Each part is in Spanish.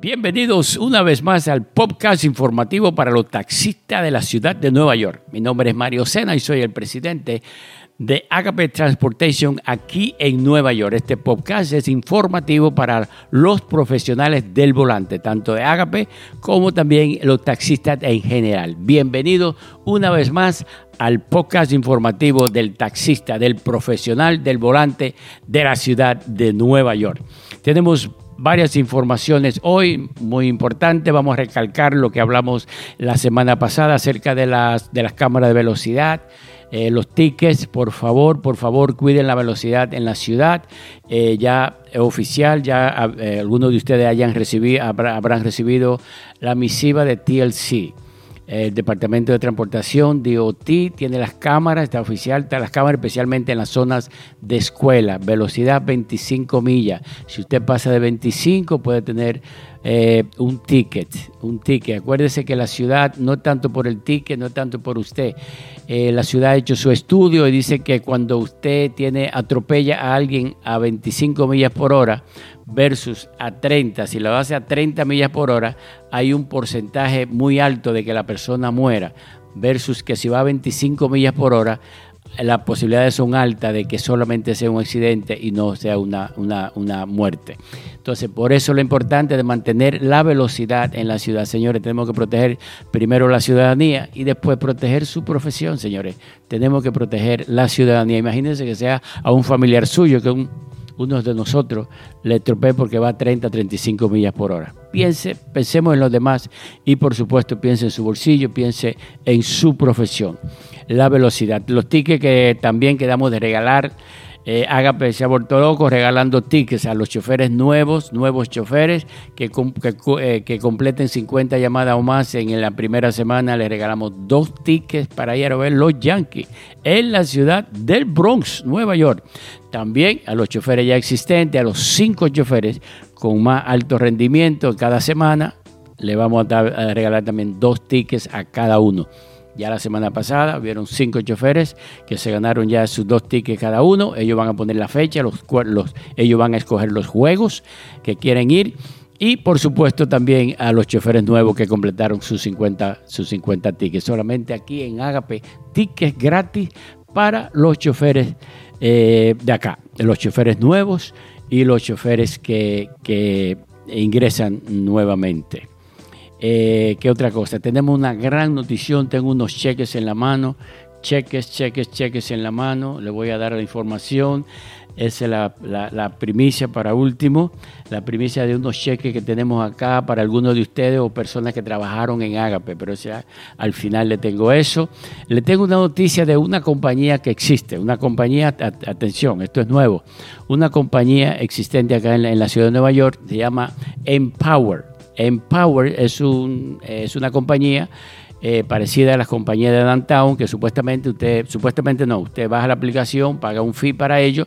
Bienvenidos una vez más al podcast informativo para los taxistas de la ciudad de Nueva York. Mi nombre es Mario Sena y soy el presidente de Agape Transportation aquí en Nueva York. Este podcast es informativo para los profesionales del volante, tanto de Agape como también los taxistas en general. Bienvenidos una vez más al podcast informativo del taxista, del profesional del volante de la ciudad de Nueva York. Tenemos varias informaciones hoy muy importante. Vamos a recalcar lo que hablamos la semana pasada acerca de las, de las cámaras de velocidad. Eh, los tickets, por favor, por favor, cuiden la velocidad en la ciudad. Eh, ya oficial, ya eh, algunos de ustedes hayan recibido, habrán recibido la misiva de TLC. El Departamento de Transportación, DOT, tiene las cámaras, está oficial, está las cámaras especialmente en las zonas de escuela, velocidad 25 millas. Si usted pasa de 25 puede tener eh, un ticket, un ticket. Acuérdese que la ciudad, no tanto por el ticket, no tanto por usted, eh, la ciudad ha hecho su estudio y dice que cuando usted tiene, atropella a alguien a 25 millas por hora, versus a 30, si lo hace a 30 millas por hora, hay un porcentaje muy alto de que la persona muera, versus que si va a 25 millas por hora, las posibilidades son altas de que solamente sea un accidente y no sea una, una, muerte. Entonces, por eso lo importante de mantener la velocidad en la ciudad, señores. Tenemos que proteger primero la ciudadanía y después proteger su profesión, señores. Tenemos que proteger la ciudadanía. Imagínense que sea a un familiar suyo, que un uno de nosotros le estropee porque va a 30, 35 millas por hora. Piense, pensemos en los demás y por supuesto piense en su bolsillo, piense en su profesión. La velocidad. Los tickets que también quedamos de regalar eh, Agape se ha loco regalando tickets a los choferes nuevos, nuevos choferes que, eh, que, completen 50 llamadas o más en la primera semana. Les regalamos dos tickets para ir a ver los Yankees en la ciudad del Bronx, Nueva York. También a los choferes ya existentes, a los cinco choferes con más alto rendimiento cada semana, le vamos a regalar también dos tickets a cada uno. Ya la semana pasada hubieron cinco choferes que se ganaron ya sus dos tickets cada uno. Ellos van a poner la fecha, los, ellos van a escoger los juegos que quieren ir. Y por supuesto también a los choferes nuevos que completaron sus 50, sus 50 tickets. Solamente aquí en Agape, tickets gratis para los choferes eh, de acá, los choferes nuevos y los choferes que, que ingresan nuevamente. Eh, ¿Qué otra cosa? Tenemos una gran notición, tengo unos cheques en la mano, cheques, cheques, cheques en la mano, le voy a dar la información. Esa es la, primicia para último, la primicia de unos cheques que tenemos acá para algunos de ustedes o personas que trabajaron en Agape, pero sea, al final le tengo eso. Le tengo una noticia de una compañía que existe, una compañía, atención, esto es nuevo, una compañía existente acá en la ciudad de Nueva York, se llama Empower. Empower es, un, es una compañía eh, parecida a las compañías de Downtown, que supuestamente usted, supuestamente no, usted baja la aplicación, paga un fee para ello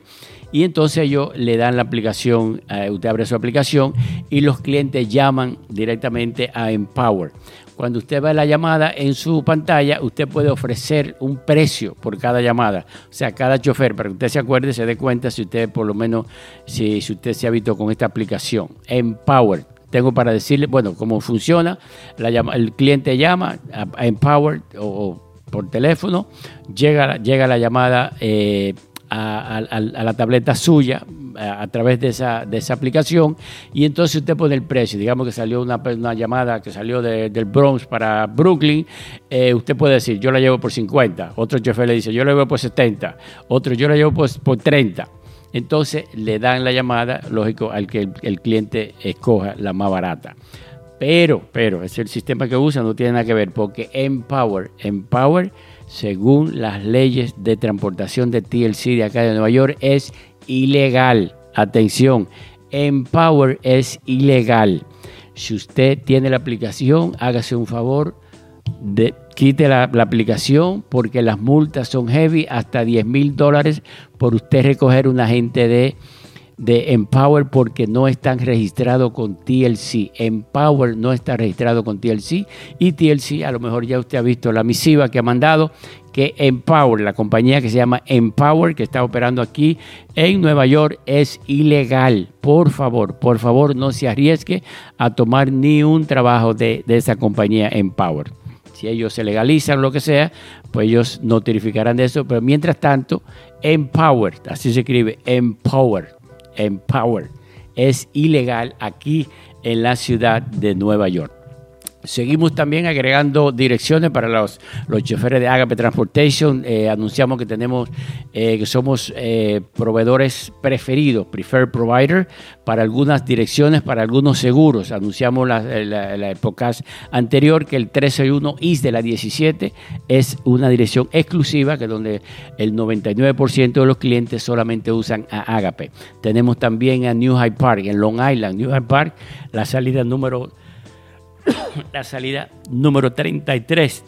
y entonces ellos le dan la aplicación, eh, usted abre su aplicación y los clientes llaman directamente a Empower. Cuando usted ve la llamada en su pantalla, usted puede ofrecer un precio por cada llamada. O sea, cada chofer, para que usted se acuerde, se dé cuenta si usted por lo menos, si, si usted se ha visto con esta aplicación. Empower tengo para decirle, bueno, cómo funciona. el cliente llama a, Empower o, por teléfono, llega, llega la llamada eh, a, la tableta suya a, través de esa, de esa aplicación y entonces usted pone el precio. Digamos que salió una, una llamada que salió del Bronx para Brooklyn, eh, usted puede decir, yo la llevo por 50. Otro chofer le dice, yo la llevo por 70. Otro, yo la llevo por, por 30 entonces le dan la llamada, lógico, al que el, cliente escoja la más barata. Pero, pero, es el sistema que usa, no tiene nada que ver, porque Empower, Empower, según las leyes de transportación de TLC de acá de Nueva York, es ilegal. Atención, Empower es ilegal. Si usted tiene la aplicación, hágase un favor, de, quite la, aplicación porque las multas son heavy, hasta 10 mil dólares por usted recoger un agente de de Empower porque no están registrados con TLC. Empower no está registrado con TLC y TLC, a lo mejor ya usted ha visto la misiva que ha mandado, que Empower, la compañía que se llama Empower, que está operando aquí en Nueva York, es ilegal. Por favor, por favor, no se arriesgue a tomar ni un trabajo de, de esa compañía Empower. Si ellos se legalizan lo que sea, pues ellos notificarán de eso. Pero mientras tanto, Empower, así se escribe, Empower, Empower, es ilegal aquí en la ciudad de Nueva York. Seguimos también agregando direcciones para los, los choferes de Agape Transportation. Eh, anunciamos que tenemos eh, que somos eh, proveedores preferidos, preferred provider, para algunas direcciones, para algunos seguros. Anunciamos la, la, época anterior que el 131 East de la 17 es una dirección exclusiva, que es donde el 99% de los clientes solamente usan a Agape. Tenemos también a New Hyde Park, en Long Island. New Hyde Park, la salida número la salida número 33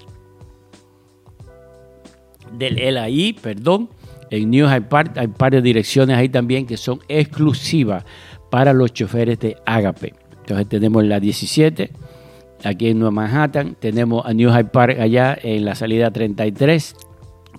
del LAI, perdón, en New Hyde Park. Hay varias direcciones ahí también que son exclusivas para los choferes de Agape. Entonces tenemos la 17 aquí en Nueva Manhattan, tenemos a New Hyde Park allá en la salida 33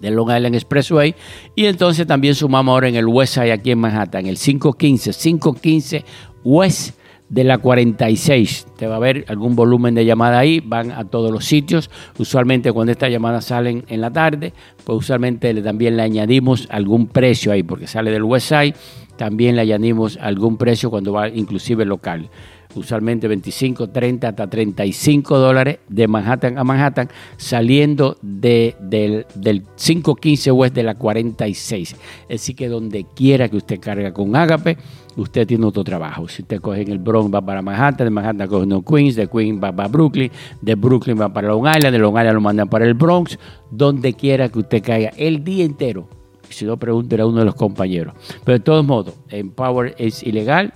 del Long Island Expressway. Y entonces también sumamos ahora en el West Side aquí en Manhattan, el 515, 515 West de la 46. Te va a haber algún volumen de llamada ahí, van a todos los sitios. Usualmente cuando estas llamadas salen en la tarde, pues usualmente también le añadimos algún precio ahí, porque sale del website, también le añadimos algún precio cuando va inclusive local usualmente 25, 30 hasta 35 dólares de Manhattan a Manhattan, saliendo de, del, del 515 West de la 46. Así que donde quiera que usted carga con Agape, usted tiene otro trabajo. Si usted coge en el Bronx, va para Manhattan, de Manhattan coge en Queens, de Queens va para Brooklyn, de Brooklyn va para Long Island, de Long Island lo mandan para el Bronx, donde quiera que usted caiga el día entero. Si no, pregúntele a uno de los compañeros. Pero de todos modos, Empower es ilegal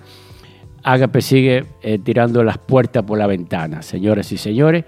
Agape sigue eh, tirando las puertas por la ventana. Señoras y señores,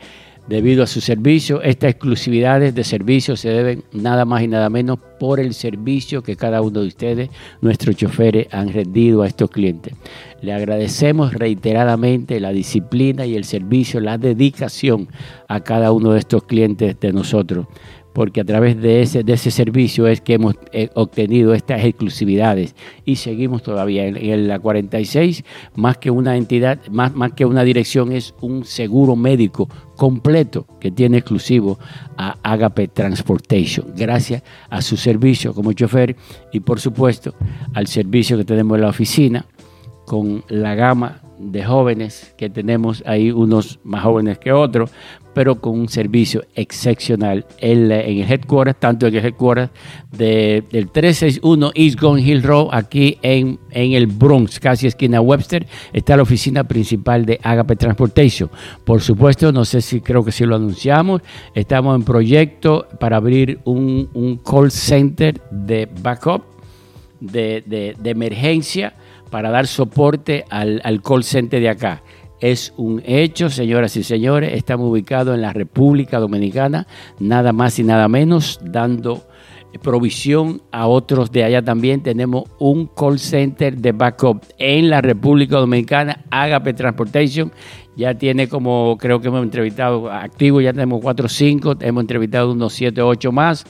debido a su servicio, estas exclusividades de servicio se deben nada más y nada menos por el servicio que cada uno de ustedes, nuestros choferes, han rendido a estos clientes. Le agradecemos reiteradamente la disciplina y el servicio, la dedicación a cada uno de estos clientes de nosotros porque a través de ese, de ese servicio es que hemos eh, obtenido estas exclusividades. Y seguimos todavía en, la 46, más que una entidad, más, más que una dirección, es un seguro médico completo que tiene exclusivo a Agape Transportation, gracias a su servicio como chofer y por supuesto al servicio que tenemos en la oficina con la gama de jóvenes que tenemos ahí, unos más jóvenes que otros, pero con un servicio excepcional en, el headquarters, tanto en el headquarters de, del 361 East Gone Hill Road, aquí en, en el Bronx, casi esquina Webster, está la oficina principal de Agape Transportation. Por supuesto, no sé si creo que si lo anunciamos, estamos en proyecto para abrir un, call center de backup, de, de emergencia, para dar soporte al, al call center de acá es un hecho, señoras y señores. Estamos ubicados en la República Dominicana, nada más y nada menos, dando provisión a otros de allá también. Tenemos un call center de backup en la República Dominicana, Agape Transportation. Ya tiene como, creo que hemos entrevistado activo, ya tenemos 4 o 5, hemos entrevistado unos 7 o 8 más.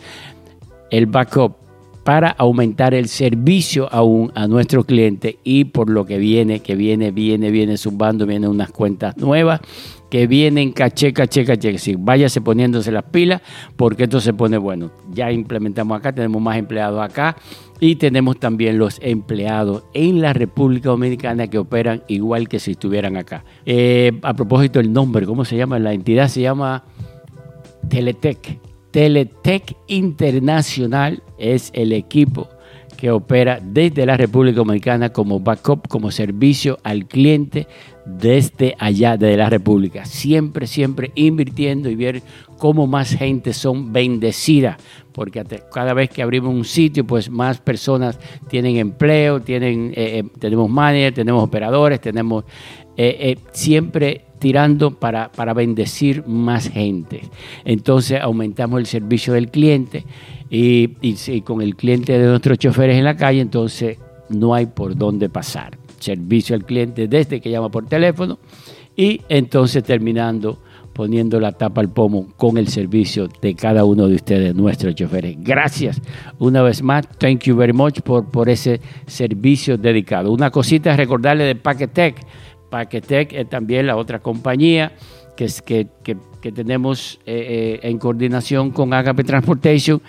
El backup para aumentar el servicio aún a nuestro cliente y por lo que viene, que viene, viene, viene zumbando, vienen unas cuentas nuevas que vienen caché, caché, caché. Sí, váyase poniéndose las pilas porque esto se pone bueno. Ya implementamos acá, tenemos más empleados acá y tenemos también los empleados en la República Dominicana que operan igual que si estuvieran acá. Eh, a propósito del nombre, ¿cómo se llama? La entidad se llama Teletec. Teletec Internacional es el equipo que opera desde la República Dominicana como backup, como servicio al cliente desde allá, de la República. Siempre, siempre invirtiendo y ver cómo más gente son bendecidas, porque cada vez que abrimos un sitio, pues más personas tienen empleo, tienen, eh, eh, tenemos managers, tenemos operadores, tenemos eh, siempre tirando para, para bendecir más gente. Entonces aumentamos el servicio del cliente y, con el cliente de nuestros choferes en la calle, entonces no hay por dónde pasar. Servicio al cliente desde que llama por teléfono y entonces terminando poniendo la tapa al pomo con el servicio de cada uno de ustedes, nuestros choferes. Gracias una vez más, thank you very much por, por ese servicio dedicado. Una cosita es recordarle de Paquetec. Paquetec es también la otra compañía que, que, que, tenemos eh, eh, en coordinación con Agape Transportation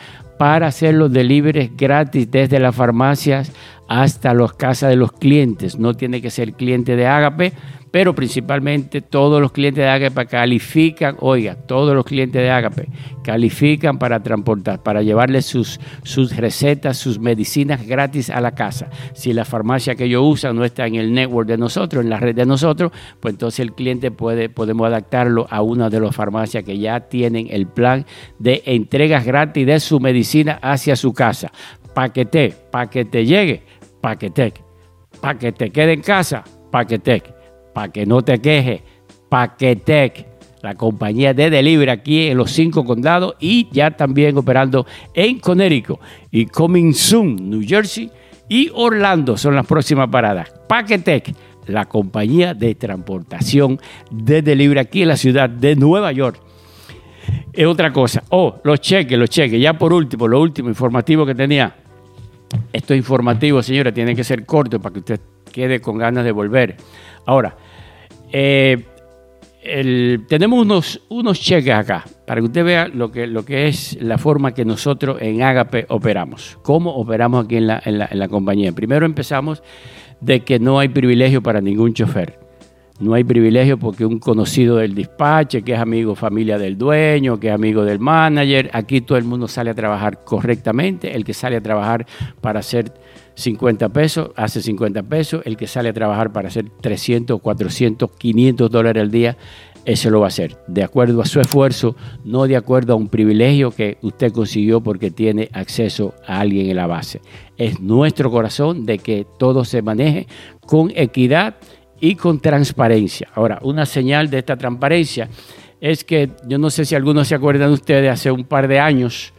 para hacer los deliveries gratis desde las farmacias hasta las casas de los clientes. No tiene que ser cliente de Agape pero principalmente todos los clientes de Agape califican, oiga, todos los clientes de Agape califican para transportar, para llevarles sus, sus recetas, sus medicinas gratis a la casa. Si la farmacia que ellos usan no está en el network de nosotros, en la red de nosotros, pues entonces el cliente puede, podemos adaptarlo a una de las farmacias que ya tienen el plan de entregas gratis de su medicina hacia su casa. Paquete, para que te llegue, paquete, para que te quede en casa, paquete para que no te quejes, Paquetec, la compañía de delivery aquí en los cinco condados y ya también operando en Connecticut y coming soon, New Jersey y Orlando son las próximas paradas. Paquetec, la compañía de transportación de delivery aquí en la ciudad de Nueva York. Es otra cosa. Oh, los cheques, los cheques. Ya por último, lo último informativo que tenía. Esto informativo, señora, tiene que ser corto para que usted quede con ganas de volver. Ahora, eh, tenemos unos, unos cheques acá para que usted vea lo que, lo que es la forma que nosotros en Agape operamos, cómo operamos aquí en la, en la compañía. Primero empezamos de que no hay privilegio para ningún chofer. No hay privilegio porque un conocido del despache, que es amigo familia del dueño, que es amigo del manager, aquí todo el mundo sale a trabajar correctamente. El que sale a trabajar para hacer 50 pesos, hace 50 pesos. El que sale a trabajar para hacer 300, 400, 500 dólares al día, eso lo va a hacer. De acuerdo a su esfuerzo, no de acuerdo a un privilegio que usted consiguió porque tiene acceso a alguien en la base. Es nuestro corazón de que todo se maneje con equidad y con transparencia. Ahora, una señal de esta transparencia es que yo no sé si algunos se acuerdan de ustedes, hace un par de años,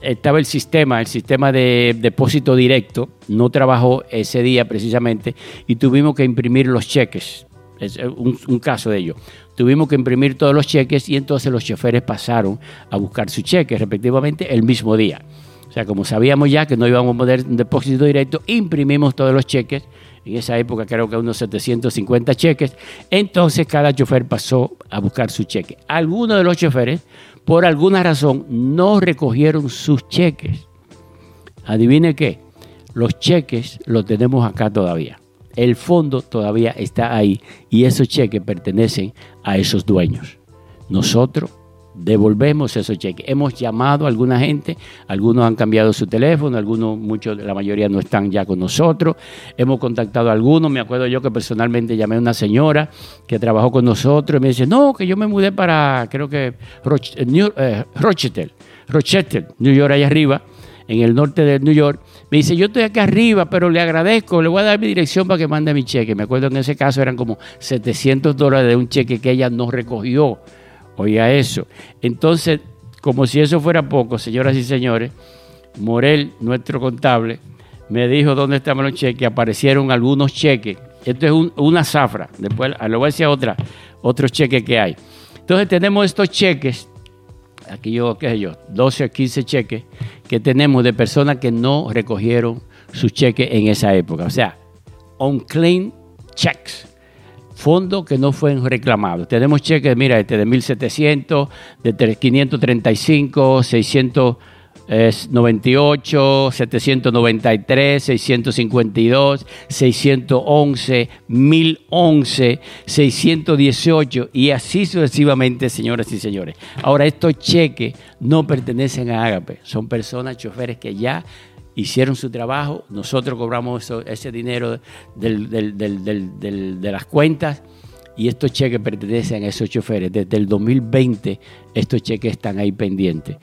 estaba el sistema, el sistema de depósito directo, no trabajó ese día precisamente y tuvimos que imprimir los cheques. Es un, caso de ello. Tuvimos que imprimir todos los cheques y entonces los choferes pasaron a buscar sus cheques respectivamente el mismo día. O sea, como sabíamos ya que no íbamos a poner un depósito directo, imprimimos todos los cheques. En esa época creo que unos 750 cheques. Entonces cada chofer pasó a buscar su cheque. Algunos de los choferes por alguna razón no recogieron sus cheques. Adivine qué, los cheques los tenemos acá todavía. El fondo todavía está ahí y esos cheques pertenecen a esos dueños. Nosotros devolvemos esos cheques. Hemos llamado a alguna gente, algunos han cambiado su teléfono, algunos, muchos, la mayoría no están ya con nosotros. Hemos contactado a algunos, me acuerdo yo que personalmente llamé a una señora que trabajó con nosotros me dice, no, que yo me mudé para, creo que eh, Rochester, Rochester, New York, allá arriba, en el norte de New York. Me dice, yo estoy acá arriba, pero le agradezco, le voy a dar mi dirección para que mande mi cheque. Me acuerdo en ese caso eran como 700 dólares de un cheque que ella no recogió Oiga eso. Entonces, como si eso fuera poco, señoras y señores, Morel, nuestro contable, me dijo dónde estaban los cheques. Aparecieron algunos cheques. Esto es una zafra. Después le voy a decir otra, otros cheques que hay. Entonces tenemos estos cheques, aquí yo, qué sé yo, 12 o 15 cheques que tenemos de personas que no recogieron sus cheques en esa época. O sea, unclaimed checks fondos que no fueron reclamados. Tenemos cheques, mira, este de 1700, de 535, 698, 793, 652, 611, 1011, 618 y así sucesivamente, señoras y señores. Ahora, estos cheques no pertenecen a Ágape, son personas, choferes que ya hicieron su trabajo, nosotros cobramos ese dinero de las cuentas y estos cheques pertenecen a esos choferes. Desde el 2020 estos cheques están ahí pendientes.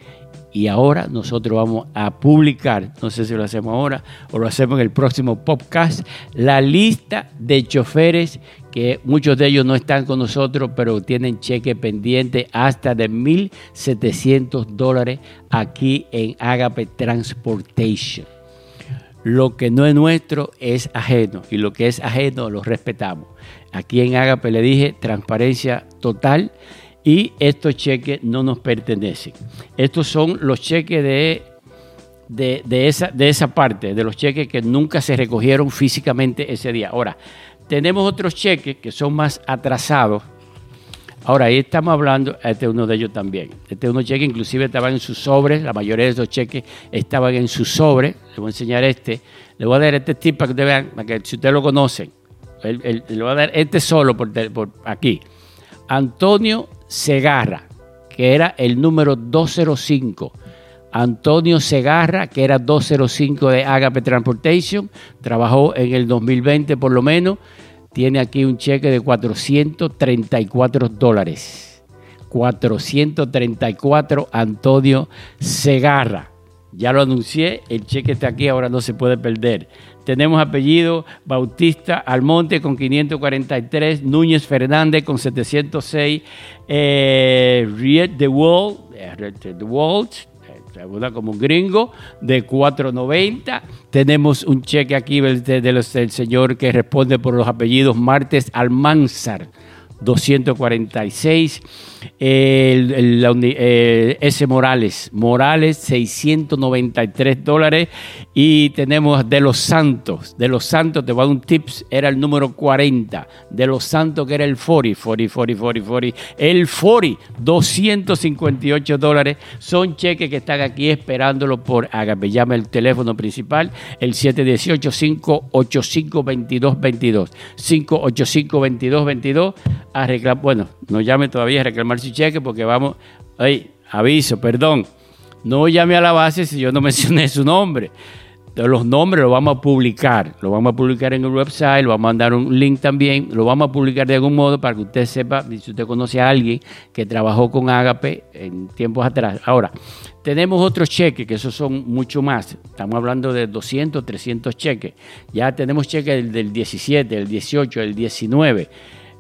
Y ahora nosotros vamos a publicar, no sé si lo hacemos ahora o lo hacemos en el próximo podcast, la lista de choferes que muchos de ellos no están con nosotros, pero tienen cheque pendiente hasta de 1.700 dólares aquí en Agape Transportation. lo que no es nuestro es ajeno y lo que es ajeno lo respetamos. Aquí en Agape le dije transparencia total y estos cheques no nos pertenecen. Estos son los cheques de, de, esa, de esa parte, de los cheques que nunca se recogieron físicamente ese día. Ahora, tenemos otros cheques que son más atrasados. Ahora, ahí estamos hablando, este es uno de ellos también. Este es uno cheque, inclusive estaban en sus sobres, la mayoría de esos cheques estaban en sus sobres. Le voy a enseñar este. Le voy a dar este tip para que ustedes vean, para que si ustedes lo conocen. le voy a dar este solo por aquí. Antonio Segarra, que era el número 205. Antonio Segarra, que era 205 de Agape Transportation, trabajó en el 2020 por lo menos, tiene aquí un cheque de 434 dólares. 434 Antonio Segarra. Ya lo anuncié, el cheque está aquí, ahora no se puede perder. Tenemos apellido Bautista Almonte con 543, Núñez Fernández con 706, eh, Riet de Wall, eh, de Wall como gringo, de 490. Tenemos un cheque aquí del, del señor que responde por los apellidos Martes Almanzar 246. El, eh, S. Morales, Morales 693 dólares. Y tenemos de los Santos, de los Santos, te voy a dar un tips, era el número 40. De los Santos, que era el 40, 40, 40, 40, 40. El 40, 258 dólares. Son cheques que están aquí esperándolo por Hágame. Llama el teléfono principal, el 718-585-2222. 585-2222 a bueno, no llame todavía a reclamar su cheque porque vamos, ay, aviso, perdón, no llame a la base si yo no mencioné su nombre. Los nombres los vamos a publicar, lo vamos a publicar en el website, lo vamos a mandar un link también, lo vamos a publicar de algún modo para que usted sepa, si usted conoce a alguien que trabajó con Agape en tiempos atrás. Ahora, tenemos otros cheques, que esos son mucho más. Estamos hablando de 200, 300 cheques. Ya tenemos cheques del 17, del 18, del 19.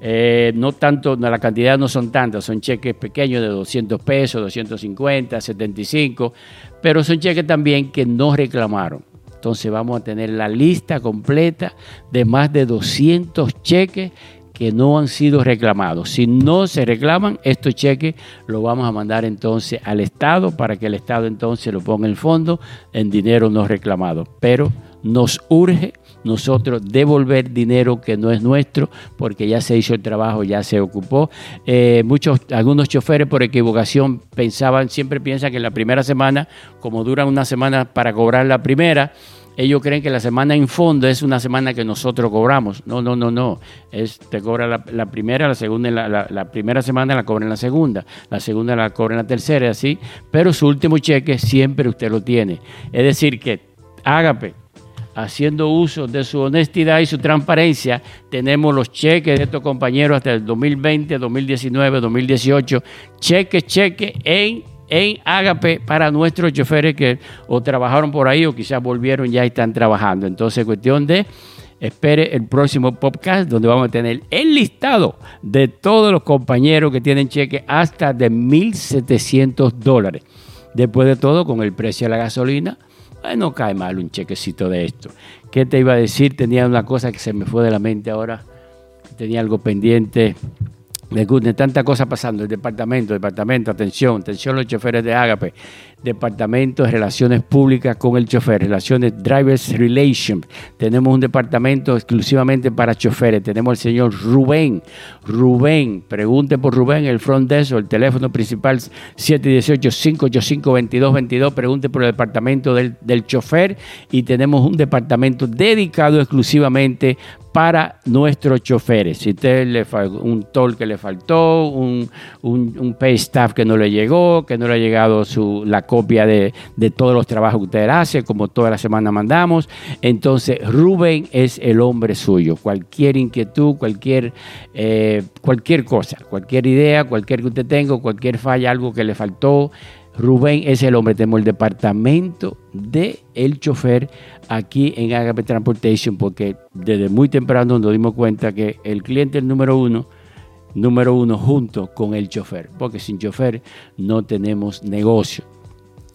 Eh, no tanto, la cantidad no son tantas, son cheques pequeños de 200 pesos, 250, 75, pero son cheques también que no reclamaron. Entonces vamos a tener la lista completa de más de 200 cheques que no han sido reclamados. Si no se reclaman, estos cheques los vamos a mandar entonces al Estado para que el Estado entonces lo ponga en fondo en dinero no reclamado. Pero nos urge nosotros devolver dinero que no es nuestro porque ya se hizo el trabajo, ya se ocupó. Eh, muchos, algunos choferes por equivocación pensaban, siempre piensan que la primera semana, como dura una semana para cobrar la primera, ellos creen que la semana en fondo es una semana que nosotros cobramos. No, no, no, no. Es, te cobra la, primera, la segunda, la, primera semana la cobra en la segunda, la segunda la cobra en la tercera, así. Pero su último cheque siempre usted lo tiene. Es decir, que Ágape haciendo uso de su honestidad y su transparencia, tenemos los cheques de estos compañeros hasta el 2020, 2019, 2018, cheques, cheques en, en para nuestros choferes que o trabajaron por ahí o quizás volvieron ya están trabajando. Entonces, cuestión de espere el próximo podcast donde vamos a tener el listado de todos los compañeros que tienen cheques hasta de 1.700 dólares. Después de todo, con el precio de la gasolina, no cae mal un chequecito de esto. ¿Qué te iba a decir? Tenía una cosa que se me fue de la mente ahora. Tenía algo pendiente de tanta cosa pasando, el departamento, departamento, atención, atención los choferes de Ágape, departamento de relaciones públicas con el chofer, relaciones drivers relations. Tenemos un departamento exclusivamente para choferes. Tenemos al señor Rubén. Rubén, pregunte por Rubén, el front desk o el teléfono principal 718-585-2222. Pregunte por el departamento del, del chofer y tenemos un departamento dedicado exclusivamente para nuestros choferes. Si usted le un toll que le faltó, un, un, pay staff que no le llegó, que no le ha llegado su, la copia de, todos los trabajos que usted hace, como toda la semana mandamos, entonces Rubén es el hombre suyo. Cualquier inquietud, cualquier, eh, cualquier cosa, cualquier idea, cualquier que usted tenga, cualquier falla, algo que le faltó, Rubén es el hombre, tenemos el departamento de el chofer aquí en Agape Transportation, porque desde muy temprano nos dimos cuenta que el cliente es el número uno, número uno junto con el chofer, porque sin chofer no tenemos negocio.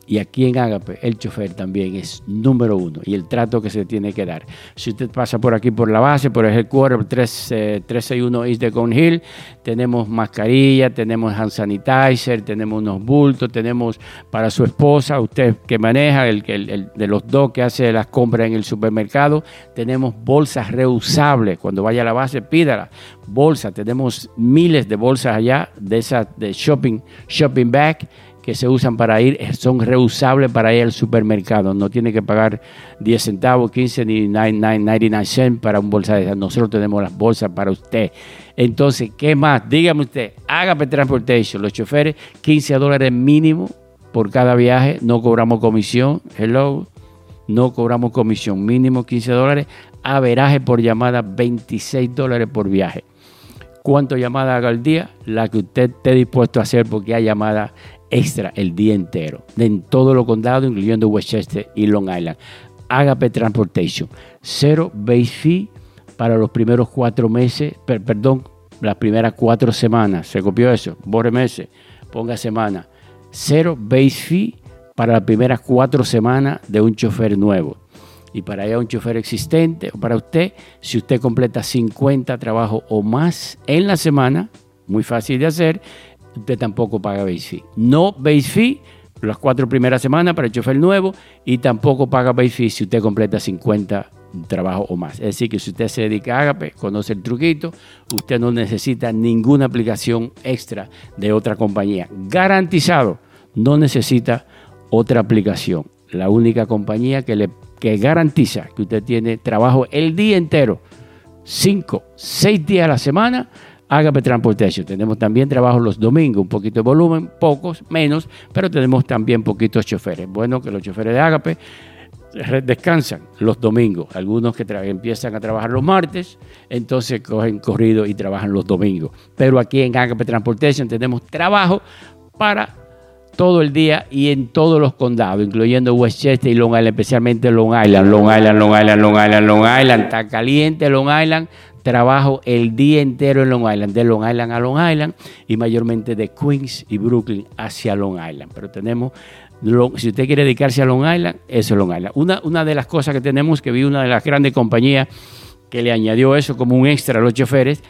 Y aquí en Agape, el chofer también es número uno y el trato que se tiene que dar. Si usted pasa por aquí por la base, por el headquarter 361 East de Cone Hill, tenemos mascarilla, tenemos hand sanitizer, tenemos unos bultos, tenemos para su esposa, usted que maneja, el, el de los dos que hace las compras en el supermercado, tenemos bolsas reusables. Cuando vaya a la base, pídala. Bolsa, tenemos miles de bolsas allá de esas de shopping, shopping bag que se usan para ir son reusables para ir al supermercado. No tiene que pagar 10 centavos, 15 ni 99 cents para un bolsa de esas. Nosotros tenemos las bolsas para usted. Entonces, ¿qué más? Dígame usted, Hágame Transportation, los choferes, 15 dólares mínimo por cada viaje. No cobramos comisión. Hello. No cobramos comisión. Mínimo 15 dólares. Averaje por llamada, 26 dólares por viaje. ¿Cuánto llamada haga al día? La que usted esté dispuesto a hacer porque hay llamada extra el día entero en todos los condados, incluyendo Westchester y Long Island. Agape Transportation. Cero base fee para los primeros cuatro meses, perdón, las primeras cuatro semanas. ¿Se copió eso? Borre meses, ponga semana. Cero base fee para las primeras cuatro semanas de un chofer nuevo. Y para allá un chofer existente, o para usted, si usted completa 50 trabajos o más en la semana, muy fácil de hacer, usted tampoco paga base fee. No base fee las cuatro primeras semanas para el chofer nuevo y tampoco paga base fee si usted completa 50 trabajos o más. Es decir, que si usted se dedica a Agape, conoce el truquito, usted no necesita ninguna aplicación extra de otra compañía. Garantizado, no necesita otra aplicación. La única compañía que le que garantiza que usted tiene trabajo el día entero, 5, 6 días a la semana, Agape Transportation. Tenemos también trabajo los domingos, un poquito de volumen, pocos, menos, pero tenemos también poquitos choferes. Bueno, que los choferes de Agape descansan los domingos. Algunos que empiezan a trabajar los martes, entonces cogen corrido y trabajan los domingos. Pero aquí en Agape Transportation tenemos trabajo para todo el día y en todos los condados, incluyendo Westchester y Long Island, especialmente Long Island, Long Island, Long Island, Long Island, Long Island, está caliente Long Island, trabajo el día entero en Long Island, de Long Island a Long Island y mayormente de Queens y Brooklyn hacia Long Island. Pero tenemos, si usted quiere dedicarse a Long Island, eso es Long Island. Una, una de las cosas que tenemos, que vi una de las grandes compañías que le añadió eso como un extra a los choferes,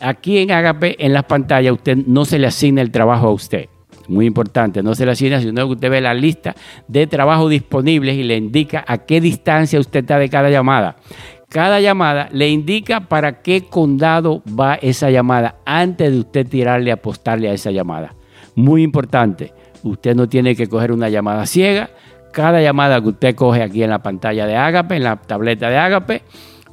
aquí en Agape, en las pantallas, usted no se le asigna el trabajo a usted. Muy importante, no se le asigna, sino que usted ve la lista de trabajos disponibles y le indica a qué distancia usted está de cada llamada cada llamada le indica para qué condado va esa llamada antes de usted tirarle, apostarle a esa llamada. Muy importante, usted no tiene que coger una llamada ciega. Cada llamada que usted coge aquí en la pantalla de Agape, en la tableta de Agape,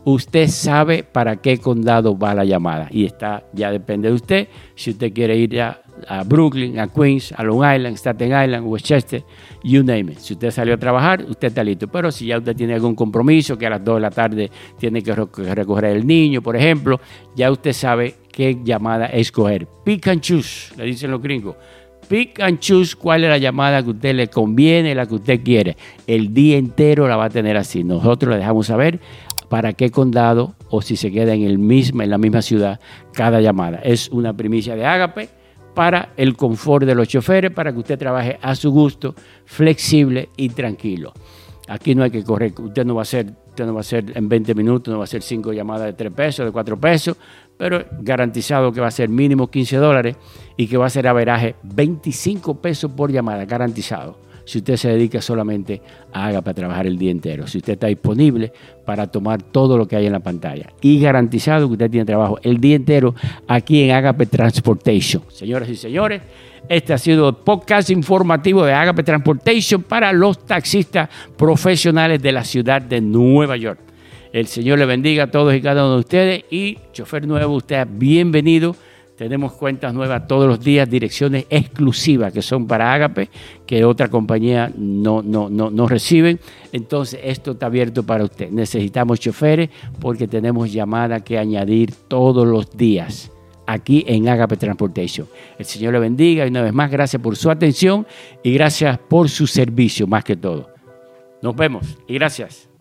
usted sabe para qué condado va la llamada. Y está, ya depende de usted, si usted quiere ir a a Brooklyn, a Queens, a Long Island, Staten Island, Westchester, you name it. Si usted salió a trabajar, usted está listo. Pero si ya usted tiene algún compromiso, que a las 2 de la tarde tiene que recoger el niño, por ejemplo, ya usted sabe qué llamada escoger. Pick and choose, le dicen los gringos. Pick and choose cuál es la llamada que a usted le conviene, la que usted quiere. El día entero la va a tener así. Nosotros le dejamos saber para qué condado o si se queda en, el mismo, en la misma ciudad cada llamada. Es una primicia de Ágape para el confort de los choferes, para que usted trabaje a su gusto, flexible y tranquilo. Aquí no hay que correr, usted no va a hacer, usted no va a hacer en 20 minutos, no va a hacer 5 llamadas de 3 pesos, de 4 pesos, pero garantizado que va a ser mínimo 15 dólares y que va a ser averaje 25 pesos por llamada, garantizado si usted se dedica solamente a haga para trabajar el día entero, si usted está disponible para tomar todo lo que hay en la pantalla y garantizado que usted tiene trabajo el día entero aquí en Agape Transportation. Señoras y señores, este ha sido el podcast informativo de Agape Transportation para los taxistas profesionales de la ciudad de Nueva York. El Señor le bendiga a todos y cada uno de ustedes y chofer nuevo, usted bienvenido tenemos cuentas nuevas todos los días, direcciones exclusivas que son para Agape, que otra compañía no, no, no, no reciben. Entonces, esto está abierto para usted. Necesitamos choferes porque tenemos llamadas que añadir todos los días aquí en Agape Transportation. El Señor le bendiga y una vez más, gracias por su atención y gracias por su servicio más que todo. Nos vemos y gracias.